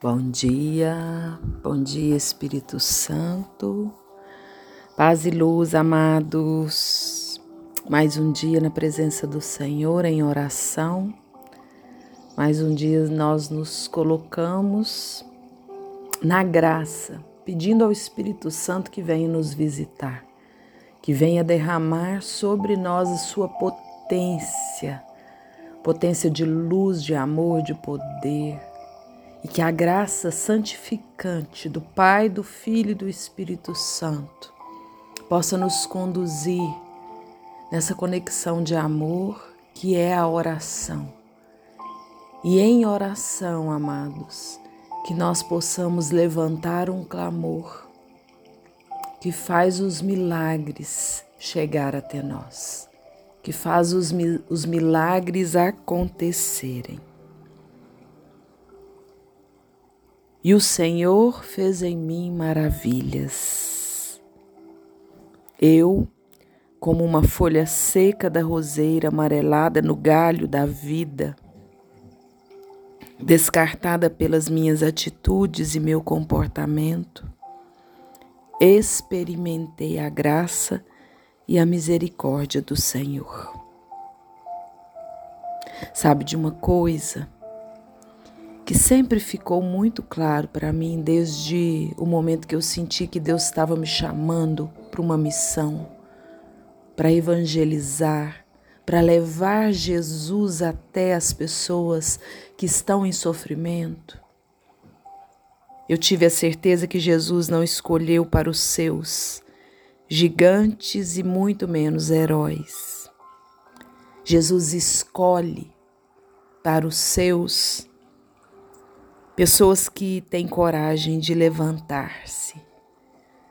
Bom dia, bom dia Espírito Santo, paz e luz, amados. Mais um dia na presença do Senhor em oração, mais um dia nós nos colocamos na graça, pedindo ao Espírito Santo que venha nos visitar, que venha derramar sobre nós a sua potência, potência de luz, de amor, de poder e que a graça santificante do Pai, do Filho e do Espírito Santo possa nos conduzir nessa conexão de amor que é a oração. E em oração, amados, que nós possamos levantar um clamor que faz os milagres chegar até nós, que faz os, os milagres acontecerem. E o Senhor fez em mim maravilhas. Eu, como uma folha seca da roseira amarelada no galho da vida, descartada pelas minhas atitudes e meu comportamento, experimentei a graça e a misericórdia do Senhor. Sabe de uma coisa? Que sempre ficou muito claro para mim desde o momento que eu senti que Deus estava me chamando para uma missão, para evangelizar, para levar Jesus até as pessoas que estão em sofrimento. Eu tive a certeza que Jesus não escolheu para os seus gigantes e muito menos heróis. Jesus escolhe para os seus Pessoas que têm coragem de levantar-se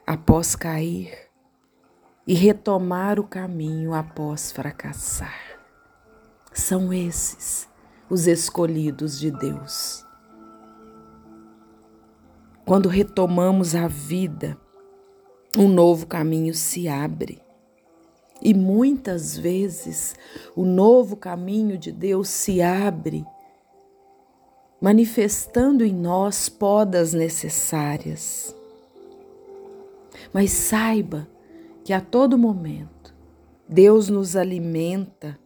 após cair e retomar o caminho após fracassar. São esses os escolhidos de Deus. Quando retomamos a vida, um novo caminho se abre. E muitas vezes o novo caminho de Deus se abre manifestando em nós podas necessárias. Mas saiba que a todo momento Deus nos alimenta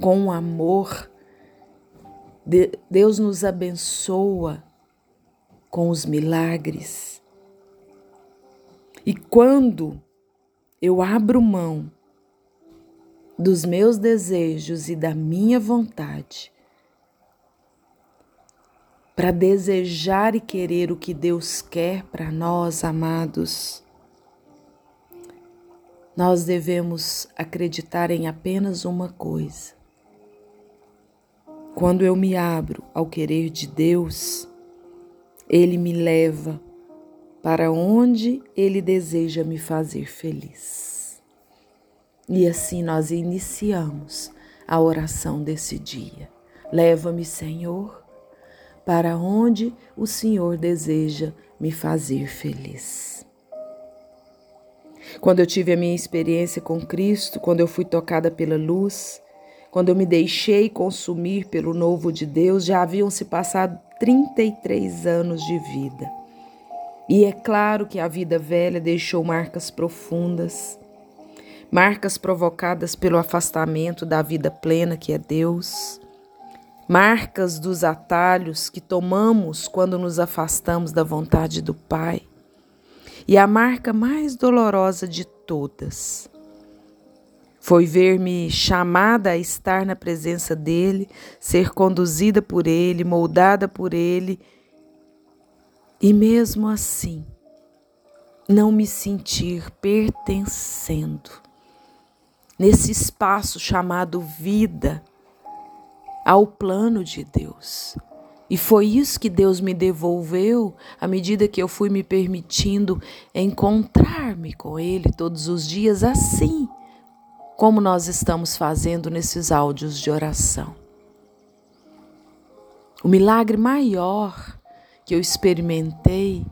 com amor, Deus nos abençoa com os milagres. E quando eu abro mão dos meus desejos e da minha vontade, para desejar e querer o que Deus quer para nós, amados. Nós devemos acreditar em apenas uma coisa. Quando eu me abro ao querer de Deus, Ele me leva para onde Ele deseja me fazer feliz. E assim nós iniciamos a oração desse dia. Leva-me, Senhor para onde o Senhor deseja me fazer feliz. Quando eu tive a minha experiência com Cristo, quando eu fui tocada pela luz, quando eu me deixei consumir pelo novo de Deus, já haviam se passado 33 anos de vida. E é claro que a vida velha deixou marcas profundas, marcas provocadas pelo afastamento da vida plena que é Deus, marcas dos atalhos que tomamos quando nos afastamos da vontade do Pai. E a marca mais dolorosa de todas foi ver-me chamada a estar na presença dele, ser conduzida por ele, moldada por ele, e mesmo assim não me sentir pertencendo nesse espaço chamado vida ao plano de Deus. E foi isso que Deus me devolveu à medida que eu fui me permitindo encontrar-me com Ele todos os dias, assim como nós estamos fazendo nesses áudios de oração. O milagre maior que eu experimentei,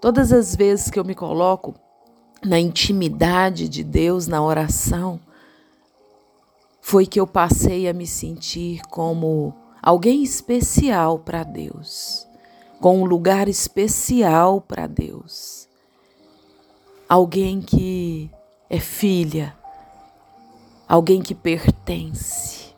todas as vezes que eu me coloco na intimidade de Deus, na oração, foi que eu passei a me sentir como alguém especial para Deus, com um lugar especial para Deus. Alguém que é filha, alguém que pertence.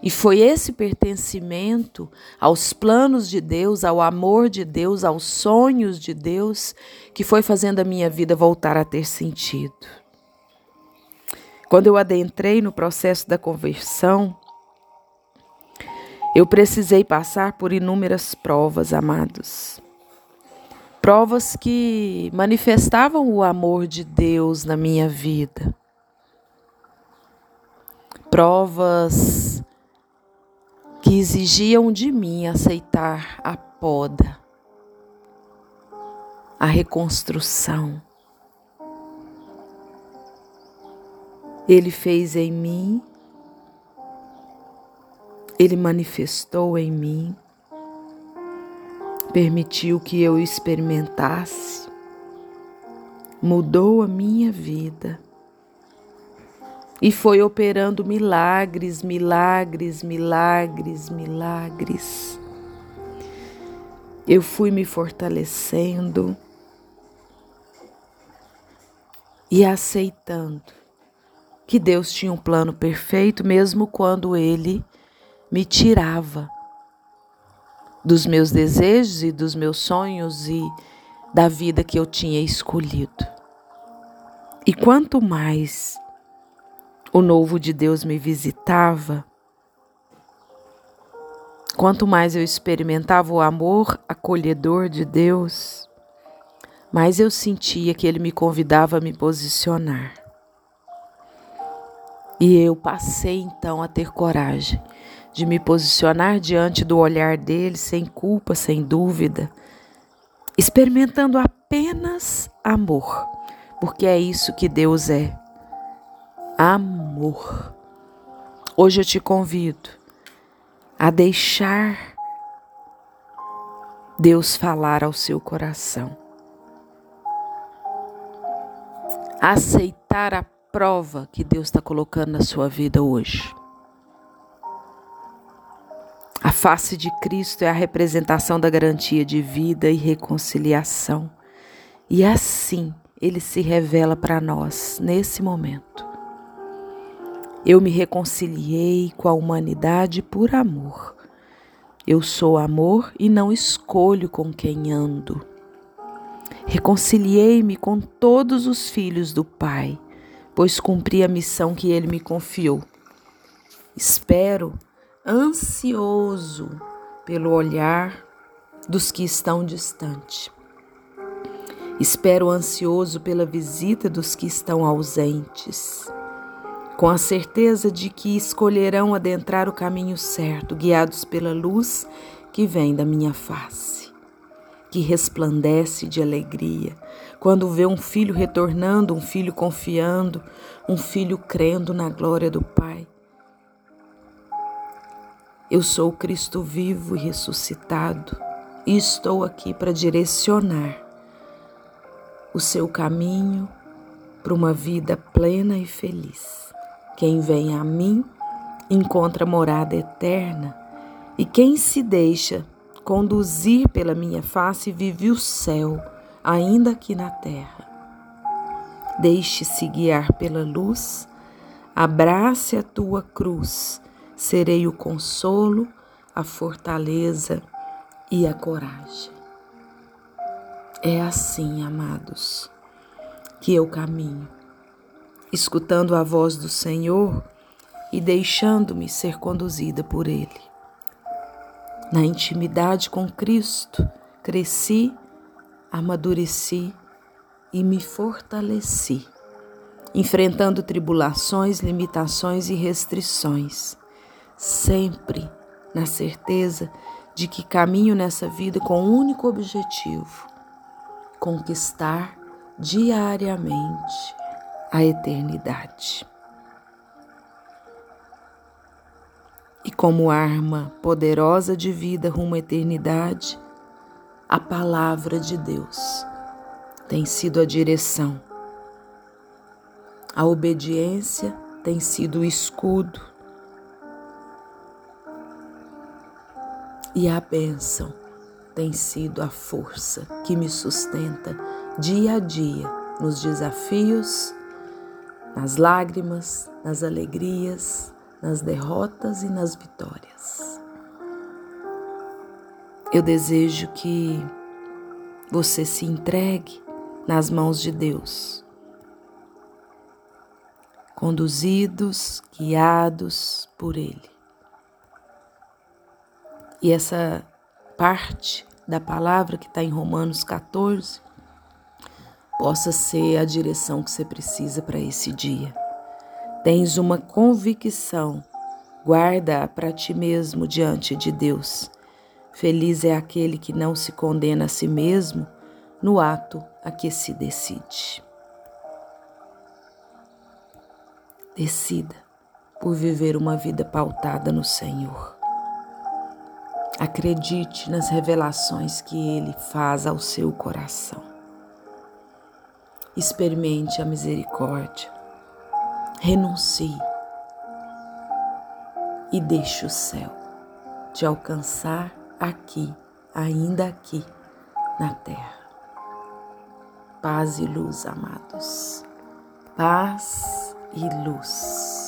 E foi esse pertencimento aos planos de Deus, ao amor de Deus, aos sonhos de Deus, que foi fazendo a minha vida voltar a ter sentido. Quando eu adentrei no processo da conversão, eu precisei passar por inúmeras provas, amados. Provas que manifestavam o amor de Deus na minha vida. Provas que exigiam de mim aceitar a poda, a reconstrução. Ele fez em mim. Ele manifestou em mim, permitiu que eu experimentasse, mudou a minha vida. E foi operando milagres, milagres, milagres, milagres. Eu fui me fortalecendo e aceitando que Deus tinha um plano perfeito, mesmo quando Ele me tirava dos meus desejos e dos meus sonhos e da vida que eu tinha escolhido. E quanto mais o novo de Deus me visitava, quanto mais eu experimentava o amor acolhedor de Deus, mais eu sentia que Ele me convidava a me posicionar. E eu passei então a ter coragem de me posicionar diante do olhar dele sem culpa, sem dúvida, experimentando apenas amor, porque é isso que Deus é. Amor. Hoje eu te convido a deixar Deus falar ao seu coração. Aceitar a prova que Deus está colocando na sua vida hoje. A face de Cristo é a representação da garantia de vida e reconciliação. E assim ele se revela para nós nesse momento. Eu me reconciliei com a humanidade por amor. Eu sou amor e não escolho com quem ando. Reconciliei-me com todos os filhos do Pai, pois cumpri a missão que ele me confiou. Espero ansioso pelo olhar dos que estão distante. Espero ansioso pela visita dos que estão ausentes, com a certeza de que escolherão adentrar o caminho certo, guiados pela luz que vem da minha face, que resplandece de alegria, quando vê um filho retornando, um filho confiando, um filho crendo na glória do Pai eu sou Cristo vivo e ressuscitado e estou aqui para direcionar o seu caminho para uma vida plena e feliz. Quem vem a mim encontra morada eterna e quem se deixa conduzir pela minha face vive o céu, ainda aqui na terra. Deixe-se guiar pela luz, abrace a tua cruz serei o consolo, a fortaleza e a coragem. É assim, amados, que eu caminho, escutando a voz do Senhor e deixando-me ser conduzida por Ele. Na intimidade com Cristo, cresci, amadureci e me fortaleci, enfrentando tribulações, limitações e restrições sempre na certeza de que caminho nessa vida com um único objetivo: conquistar diariamente a eternidade. E como arma poderosa de vida rumo à eternidade, a palavra de Deus tem sido a direção. A obediência tem sido o escudo e a bênção tem sido a força que me sustenta dia a dia nos desafios, nas lágrimas, nas alegrias, nas derrotas e nas vitórias. Eu desejo que você se entregue nas mãos de Deus, conduzidos, guiados por Ele. E essa parte da palavra que está em Romanos 14 possa ser a direção que você precisa para esse dia. Tens uma convicção, guarda para ti mesmo diante de Deus. Feliz é aquele que não se condena a si mesmo no ato a que se decide. Decida por viver uma vida pautada no Senhor. Acredite nas revelações que Ele faz ao seu coração. Experimente a misericórdia. Renuncie e deixe o céu te alcançar aqui, ainda aqui na terra. Paz e luz, amados. Paz e luz.